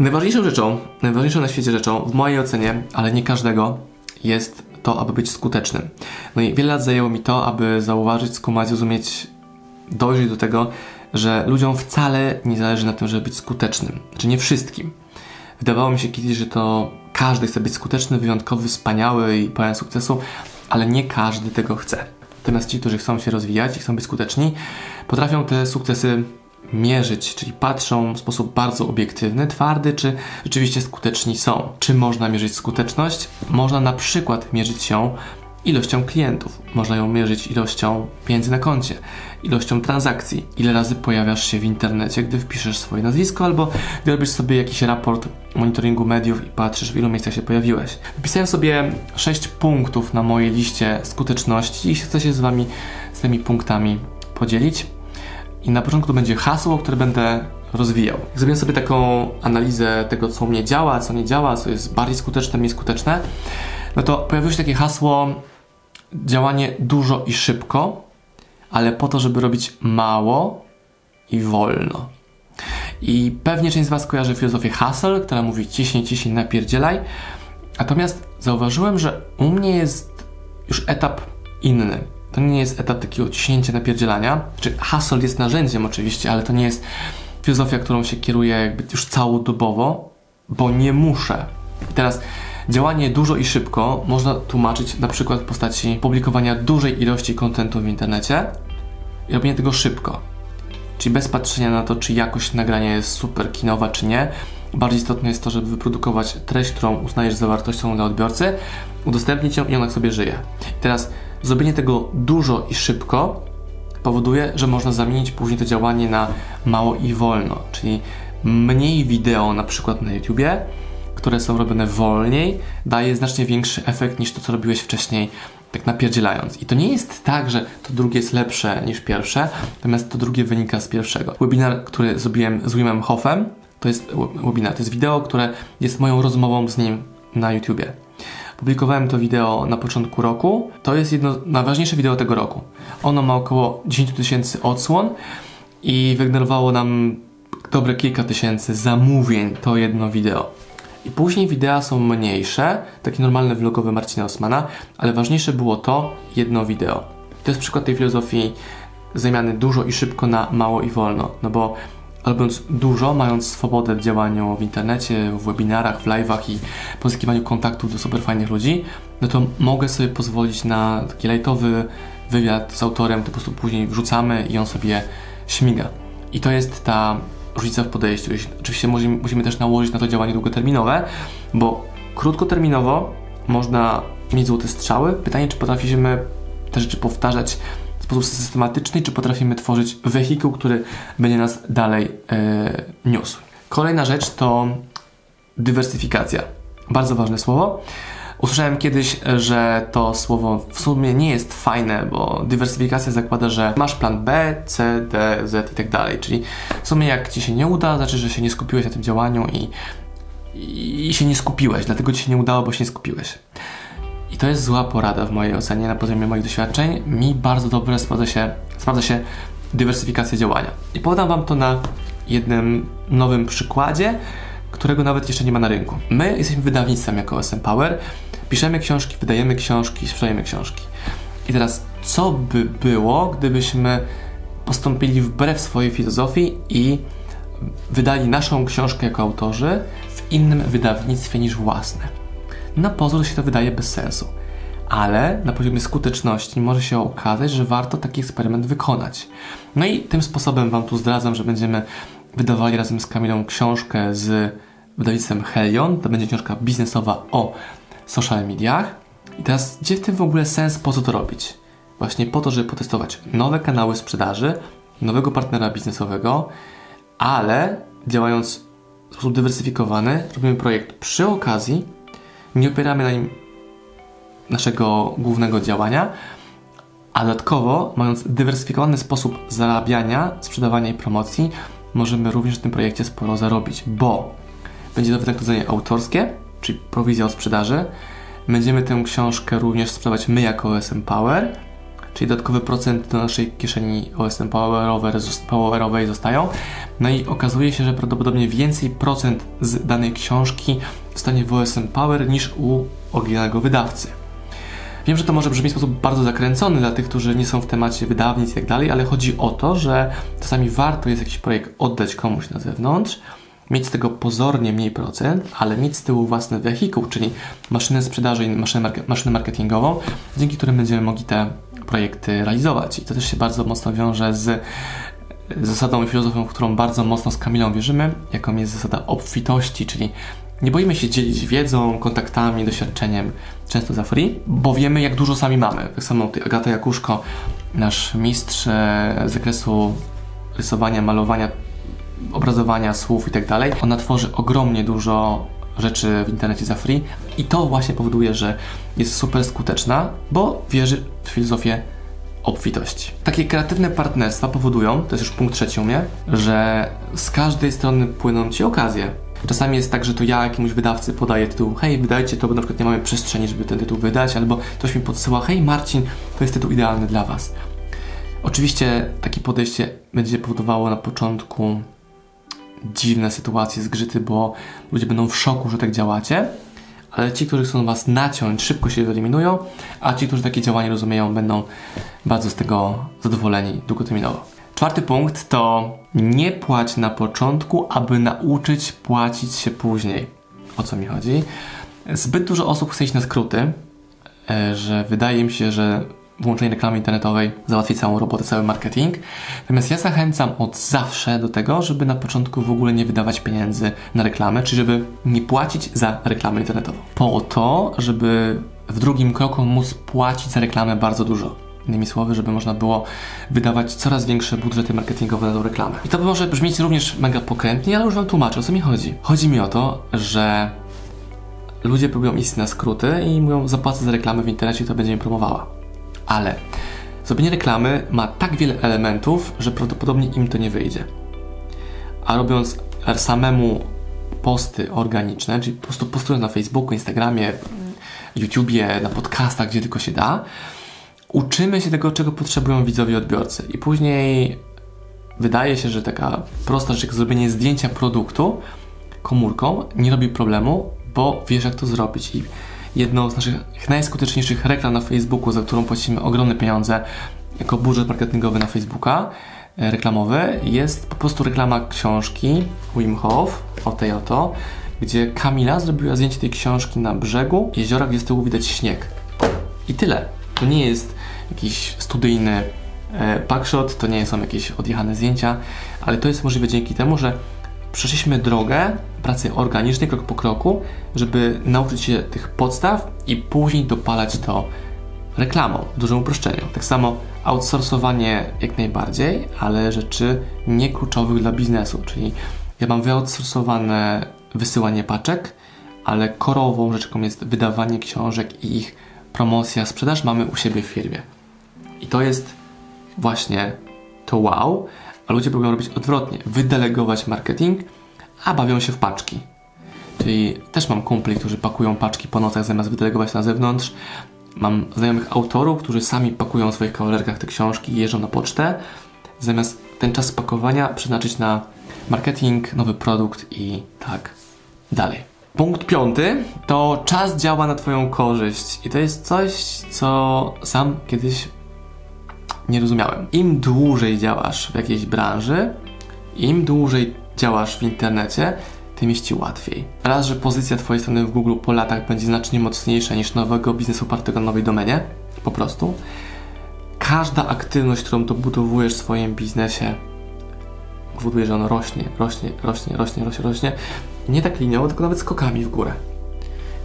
Najważniejszą rzeczą, najważniejszą na świecie rzeczą, w mojej ocenie, ale nie każdego, jest to, aby być skutecznym. No i wiele lat zajęło mi to, aby zauważyć, skumać, zrozumieć, dojrzeć do tego, że ludziom wcale nie zależy na tym, żeby być skutecznym. Znaczy nie wszystkim. Wydawało mi się kiedyś, że to każdy chce być skuteczny, wyjątkowy, wspaniały i pełen sukcesu, ale nie każdy tego chce. Natomiast ci, którzy chcą się rozwijać i chcą być skuteczni, potrafią te sukcesy mierzyć, czyli patrzą w sposób bardzo obiektywny, twardy, czy rzeczywiście skuteczni są. Czy można mierzyć skuteczność? Można na przykład mierzyć się ilością klientów. Można ją mierzyć ilością pieniędzy na koncie, ilością transakcji, ile razy pojawiasz się w internecie, gdy wpiszesz swoje nazwisko, albo gdy robisz sobie jakiś raport monitoringu mediów i patrzysz, w ilu miejscach się pojawiłeś. Wpisałem sobie 6 punktów na mojej liście skuteczności i chcę się z Wami z tymi punktami podzielić. I na początku to będzie hasło, które będę rozwijał. Zrobiłem sobie taką analizę tego, co u mnie działa, co nie działa, co jest bardziej skuteczne, mniej skuteczne. No to pojawiło się takie hasło działanie dużo i szybko, ale po to, żeby robić mało i wolno. I pewnie część z Was kojarzy filozofię Hustle, która mówi ciśnij, ciśnij, napierdzielaj. Natomiast zauważyłem, że u mnie jest już etap inny. To nie jest etap takiego ciśnięcia, napierdzielania. Czy hustle jest narzędziem oczywiście, ale to nie jest filozofia, którą się kieruję jakby już całodobowo, bo nie muszę. I teraz działanie dużo i szybko można tłumaczyć na przykład w postaci publikowania dużej ilości kontentu w internecie i robienia tego szybko. Czyli bez patrzenia na to, czy jakość nagrania jest super kinowa, czy nie. Bardziej istotne jest to, żeby wyprodukować treść, którą uznajesz za wartościową dla odbiorcy, udostępnić ją i ona sobie żyje. I teraz zrobienie tego dużo i szybko powoduje, że można zamienić później to działanie na mało i wolno, czyli mniej wideo na przykład na YouTubie, które są robione wolniej, daje znacznie większy efekt niż to, co robiłeś wcześniej, tak napierdzielając. I to nie jest tak, że to drugie jest lepsze niż pierwsze, natomiast to drugie wynika z pierwszego. Webinar, który zrobiłem z Wimem Hoffem, to jest webinar, to jest wideo, które jest moją rozmową z nim na YouTubie. Publikowałem to wideo na początku roku. To jest jedno najważniejsze wideo tego roku. Ono ma około 10 tysięcy odsłon i wygenerowało nam dobre kilka tysięcy zamówień to jedno wideo. I później wideo są mniejsze, takie normalne vlogowe Marcina Osmana, ale ważniejsze było to jedno wideo. To jest przykład tej filozofii zamiany dużo i szybko na mało i wolno. No bo robiąc dużo, mając swobodę w działaniu w internecie, w webinarach, w live'ach i pozyskiwaniu kontaktów do super fajnych ludzi, no to mogę sobie pozwolić na taki lightowy wywiad z autorem, to po prostu później wrzucamy i on sobie śmiga. I to jest ta różnica w podejściu. Oczywiście musimy, musimy też nałożyć na to działanie długoterminowe, bo krótkoterminowo można mieć złote strzały. Pytanie, czy potrafimy te rzeczy powtarzać sposób systematyczny, czy potrafimy tworzyć wehikuł, który będzie nas dalej e, niósł. Kolejna rzecz to dywersyfikacja. Bardzo ważne słowo. Usłyszałem kiedyś, że to słowo w sumie nie jest fajne, bo dywersyfikacja zakłada, że masz plan B, C, D, Z i tak dalej. Czyli w sumie jak ci się nie uda, znaczy, że się nie skupiłeś na tym działaniu i, i się nie skupiłeś, dlatego ci się nie udało, bo się nie skupiłeś. I to jest zła porada w mojej ocenie, na poziomie moich doświadczeń. Mi bardzo dobrze sprawdza się, sprawdza się dywersyfikacja działania. I podam Wam to na jednym nowym przykładzie, którego nawet jeszcze nie ma na rynku. My jesteśmy wydawnictwem jako SM Power, piszemy książki, wydajemy książki, sprzedajemy książki. I teraz, co by było, gdybyśmy postąpili wbrew swojej filozofii i wydali naszą książkę jako autorzy w innym wydawnictwie niż własne? Na pozór się to wydaje bez sensu, ale na poziomie skuteczności może się okazać, że warto taki eksperyment wykonać. No i tym sposobem Wam tu zdradzam, że będziemy wydawali razem z Kamilą książkę z wydawnictwem Helion. To będzie książka biznesowa o social mediach. I teraz, gdzie w tym w ogóle sens, po co to robić? Właśnie po to, żeby potestować nowe kanały sprzedaży, nowego partnera biznesowego, ale działając w sposób dywersyfikowany, robimy projekt przy okazji, nie opieramy na nim naszego głównego działania, a dodatkowo, mając dywersyfikowany sposób zarabiania, sprzedawania i promocji, możemy również w tym projekcie sporo zarobić, bo będzie to wynagrodzenie autorskie, czyli prowizja od sprzedaży. Będziemy tę książkę również sprzedawać my jako OSM Power, czyli dodatkowy procent do naszej kieszeni OSM powerowej zostają. No i okazuje się, że prawdopodobnie więcej procent z danej książki zostanie w OSM Power niż u oryginalnego wydawcy. Wiem, że to może brzmi w sposób bardzo zakręcony dla tych, którzy nie są w temacie wydawnic i tak dalej, ale chodzi o to, że czasami warto jest jakiś projekt oddać komuś na zewnątrz, mieć z tego pozornie mniej procent, ale mieć z tyłu własny wehikuł, czyli maszynę sprzedaży i maszynę, maszynę marketingową, dzięki którym będziemy mogli te projekty realizować. I to też się bardzo mocno wiąże z zasadą i filozofią, w którą bardzo mocno z Kamilą wierzymy, jaką jest zasada obfitości, czyli nie boimy się dzielić wiedzą, kontaktami, doświadczeniem, często za free, bo wiemy, jak dużo sami mamy. Tak samo Agata Jakuszko, nasz mistrz e, z zakresu rysowania, malowania, obrazowania słów i tak dalej, ona tworzy ogromnie dużo rzeczy w internecie za free i to właśnie powoduje, że jest super skuteczna, bo wierzy w filozofię obfitości. Takie kreatywne partnerstwa powodują, to jest już punkt trzeci u mnie, że z każdej strony płyną Ci okazje. Czasami jest tak, że to ja jakiemuś wydawcy podaję tytuł, hej, wydajcie to, bo na przykład nie mamy przestrzeni, żeby ten tytuł wydać, albo ktoś mi podsyła, hej Marcin, to jest tytuł idealny dla Was. Oczywiście takie podejście będzie powodowało na początku dziwne sytuacje, zgrzyty, bo ludzie będą w szoku, że tak działacie, ale ci, którzy chcą Was naciąć, szybko się wyeliminują, a ci, którzy takie działanie rozumieją, będą bardzo z tego zadowoleni długoterminowo. Czwarty punkt to nie płać na początku, aby nauczyć płacić się później. O co mi chodzi? Zbyt dużo osób chce iść na skróty, e, że wydaje mi się, że włączenie reklamy internetowej załatwi całą robotę, cały marketing. Natomiast ja zachęcam od zawsze do tego, żeby na początku w ogóle nie wydawać pieniędzy na reklamę, czy żeby nie płacić za reklamę internetową. Po to, żeby w drugim kroku móc płacić za reklamę bardzo dużo. Innymi słowy, żeby można było wydawać coraz większe budżety marketingowe na tą reklamę. I to może brzmieć również mega pokrętnie, ale już Wam tłumaczę, o co mi chodzi. Chodzi mi o to, że ludzie próbują iść na skróty i mówią, zapłacę za reklamę w internecie i to będzie mi promowała. Ale zrobienie reklamy ma tak wiele elementów, że prawdopodobnie im to nie wyjdzie. A robiąc samemu posty organiczne, czyli po prostu postując na Facebooku, Instagramie, YouTubie, na podcastach, gdzie tylko się da, uczymy się tego, czego potrzebują widzowie odbiorcy. I później wydaje się, że taka prosta rzecz jak zrobienie zdjęcia produktu komórką nie robi problemu, bo wiesz jak to zrobić. I jedną z naszych najskuteczniejszych reklam na Facebooku, za którą płacimy ogromne pieniądze jako budżet marketingowy na Facebooka, e, reklamowy, jest po prostu reklama książki Wim Hof, o tej oto, gdzie Kamila zrobiła zdjęcie tej książki na brzegu jeziora, gdzie z tyłu widać śnieg. I tyle. To nie jest jakiś studyjny e, backshot, to nie są jakieś odjechane zdjęcia, ale to jest możliwe dzięki temu, że przeszliśmy drogę pracy organicznej krok po kroku, żeby nauczyć się tych podstaw i później dopalać to reklamą, w dużym uproszczeniu. Tak samo outsourcowanie jak najbardziej, ale rzeczy niekluczowych dla biznesu, czyli ja mam wyoutsourcowane wysyłanie paczek, ale korową rzeczą jest wydawanie książek i ich promocja, sprzedaż mamy u siebie w firmie. I to jest właśnie to wow, a ludzie próbują robić odwrotnie, wydelegować marketing, a bawią się w paczki. Czyli też mam kumpli, którzy pakują paczki po nocach zamiast wydelegować na zewnątrz. Mam znajomych autorów, którzy sami pakują w swoich kawalerkach te książki i jeżdżą na pocztę, zamiast ten czas pakowania przeznaczyć na marketing, nowy produkt i tak dalej. Punkt piąty to czas działa na Twoją korzyść. I to jest coś, co sam kiedyś nie rozumiałem. Im dłużej działasz w jakiejś branży, im dłużej działasz w internecie, tym jest Ci łatwiej. Raz, że pozycja Twojej strony w Google po latach będzie znacznie mocniejsza niż nowego biznesu opartego na nowej domenie. Po prostu. Każda aktywność, którą dobudowujesz w swoim biznesie, powoduje, że on rośnie, rośnie, rośnie, rośnie, rośnie, rośnie. Nie tak liniowo, tylko nawet skokami w górę.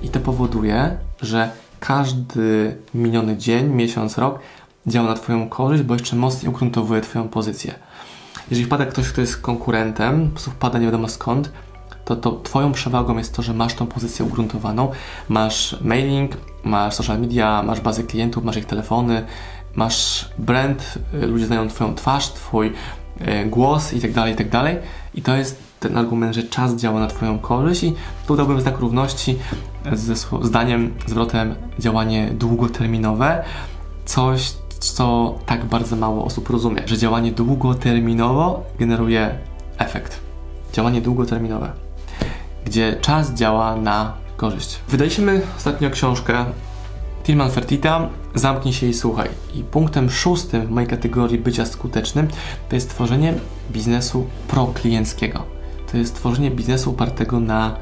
I to powoduje, że każdy miniony dzień, miesiąc, rok działa na Twoją korzyść, bo jeszcze mocniej ugruntowuje Twoją pozycję. Jeżeli wpada ktoś, kto jest konkurentem, po prostu wpada nie wiadomo skąd, to, to Twoją przewagą jest to, że masz tą pozycję ugruntowaną, masz mailing, masz social media, masz bazę klientów, masz ich telefony, masz brand, y, ludzie znają Twoją twarz, Twój y, głos i tak dalej, i tak. I to jest ten argument, że czas działa na Twoją korzyść i tu dałbym znak równości ze zdaniem, zwrotem działanie długoterminowe, coś, co tak bardzo mało osób rozumie, że działanie długoterminowo generuje efekt. Działanie długoterminowe, gdzie czas działa na korzyść. Wydaliśmy ostatnio książkę Tilman Fertita Zamknij się i słuchaj. I punktem szóstym w mojej kategorii bycia skutecznym to jest tworzenie biznesu proklienckiego. To jest tworzenie biznesu opartego na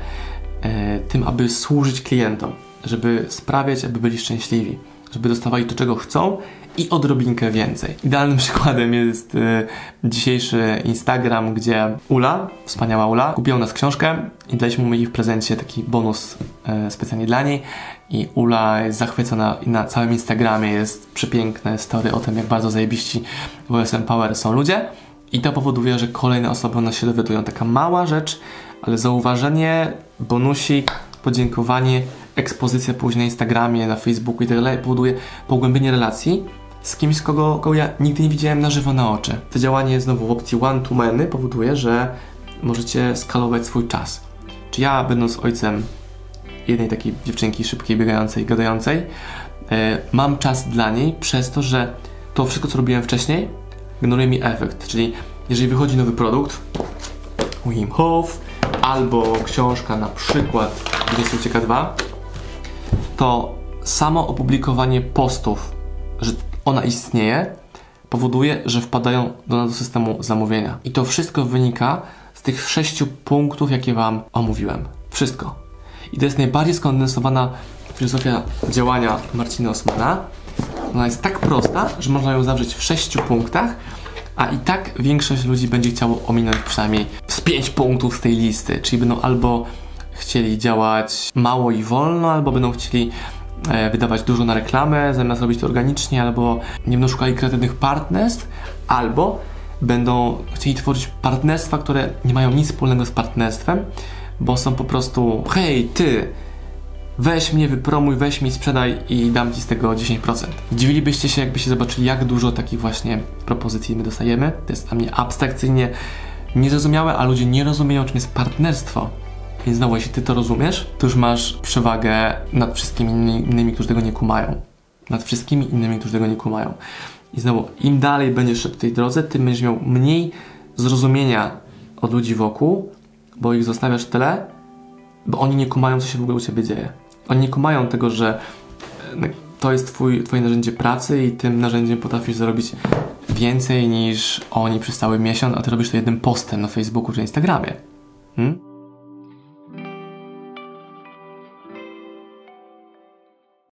e, tym, aby służyć klientom, żeby sprawiać, aby byli szczęśliwi, żeby dostawali to, czego chcą i odrobinkę więcej. Idealnym przykładem jest y, dzisiejszy Instagram, gdzie Ula, wspaniała Ula, kupiła u nas książkę i daliśmy mu jej w prezencie taki bonus y, specjalnie dla niej. I Ula jest zachwycona i na całym Instagramie jest przepiękne story o tym, jak bardzo zajebiści w OSM Power są ludzie. I to powoduje, że kolejne osoby na się dowiadują. Taka mała rzecz, ale zauważenie, bonusik, podziękowanie, ekspozycja później na Instagramie, na Facebooku i tak dalej powoduje pogłębienie relacji z kimś, kogo, kogo ja nigdy nie widziałem na żywo na oczy. To działanie znowu w opcji one to many powoduje, że możecie skalować swój czas. Czy ja, będąc ojcem jednej takiej dziewczynki szybkiej, biegającej, gadającej, yy, mam czas dla niej przez to, że to wszystko, co robiłem wcześniej, generuje mi efekt. Czyli jeżeli wychodzi nowy produkt, Wim Hof, albo książka na przykład Gdzie ucieka 2, to samo opublikowanie postów, że ona istnieje, powoduje, że wpadają do nas do systemu zamówienia. I to wszystko wynika z tych sześciu punktów, jakie Wam omówiłem. Wszystko. I to jest najbardziej skondensowana filozofia działania Marcina Osmana. Ona jest tak prosta, że można ją zawrzeć w sześciu punktach, a i tak większość ludzi będzie chciało ominąć przynajmniej z pięć punktów z tej listy. Czyli będą albo chcieli działać mało i wolno, albo będą chcieli E, wydawać dużo na reklamę, zamiast robić to organicznie, albo nie będą szukali kreatywnych partnerstw, albo będą chcieli tworzyć partnerstwa, które nie mają nic wspólnego z partnerstwem, bo są po prostu hej, ty, weź mnie, wypromuj, weź mi, sprzedaj i dam ci z tego 10%. Dziwilibyście się, jakbyście zobaczyli, jak dużo takich właśnie propozycji my dostajemy. To jest dla mnie abstrakcyjnie niezrozumiałe, a ludzie nie rozumieją, czym jest partnerstwo. Więc znowu, jeśli ty to rozumiesz, to już masz przewagę nad wszystkimi innymi, którzy tego nie kumają. Nad wszystkimi innymi, którzy tego nie kumają. I znowu, im dalej będziesz szedł w tej drodze, tym będziesz miał mniej zrozumienia od ludzi wokół, bo ich zostawiasz tyle, bo oni nie kumają, co się w ogóle u ciebie dzieje. Oni nie kumają tego, że e, to jest twój, twoje narzędzie pracy i tym narzędziem potrafisz zarobić więcej niż oni przez cały miesiąc, a ty robisz to jednym postem na Facebooku czy Instagramie. Hmm?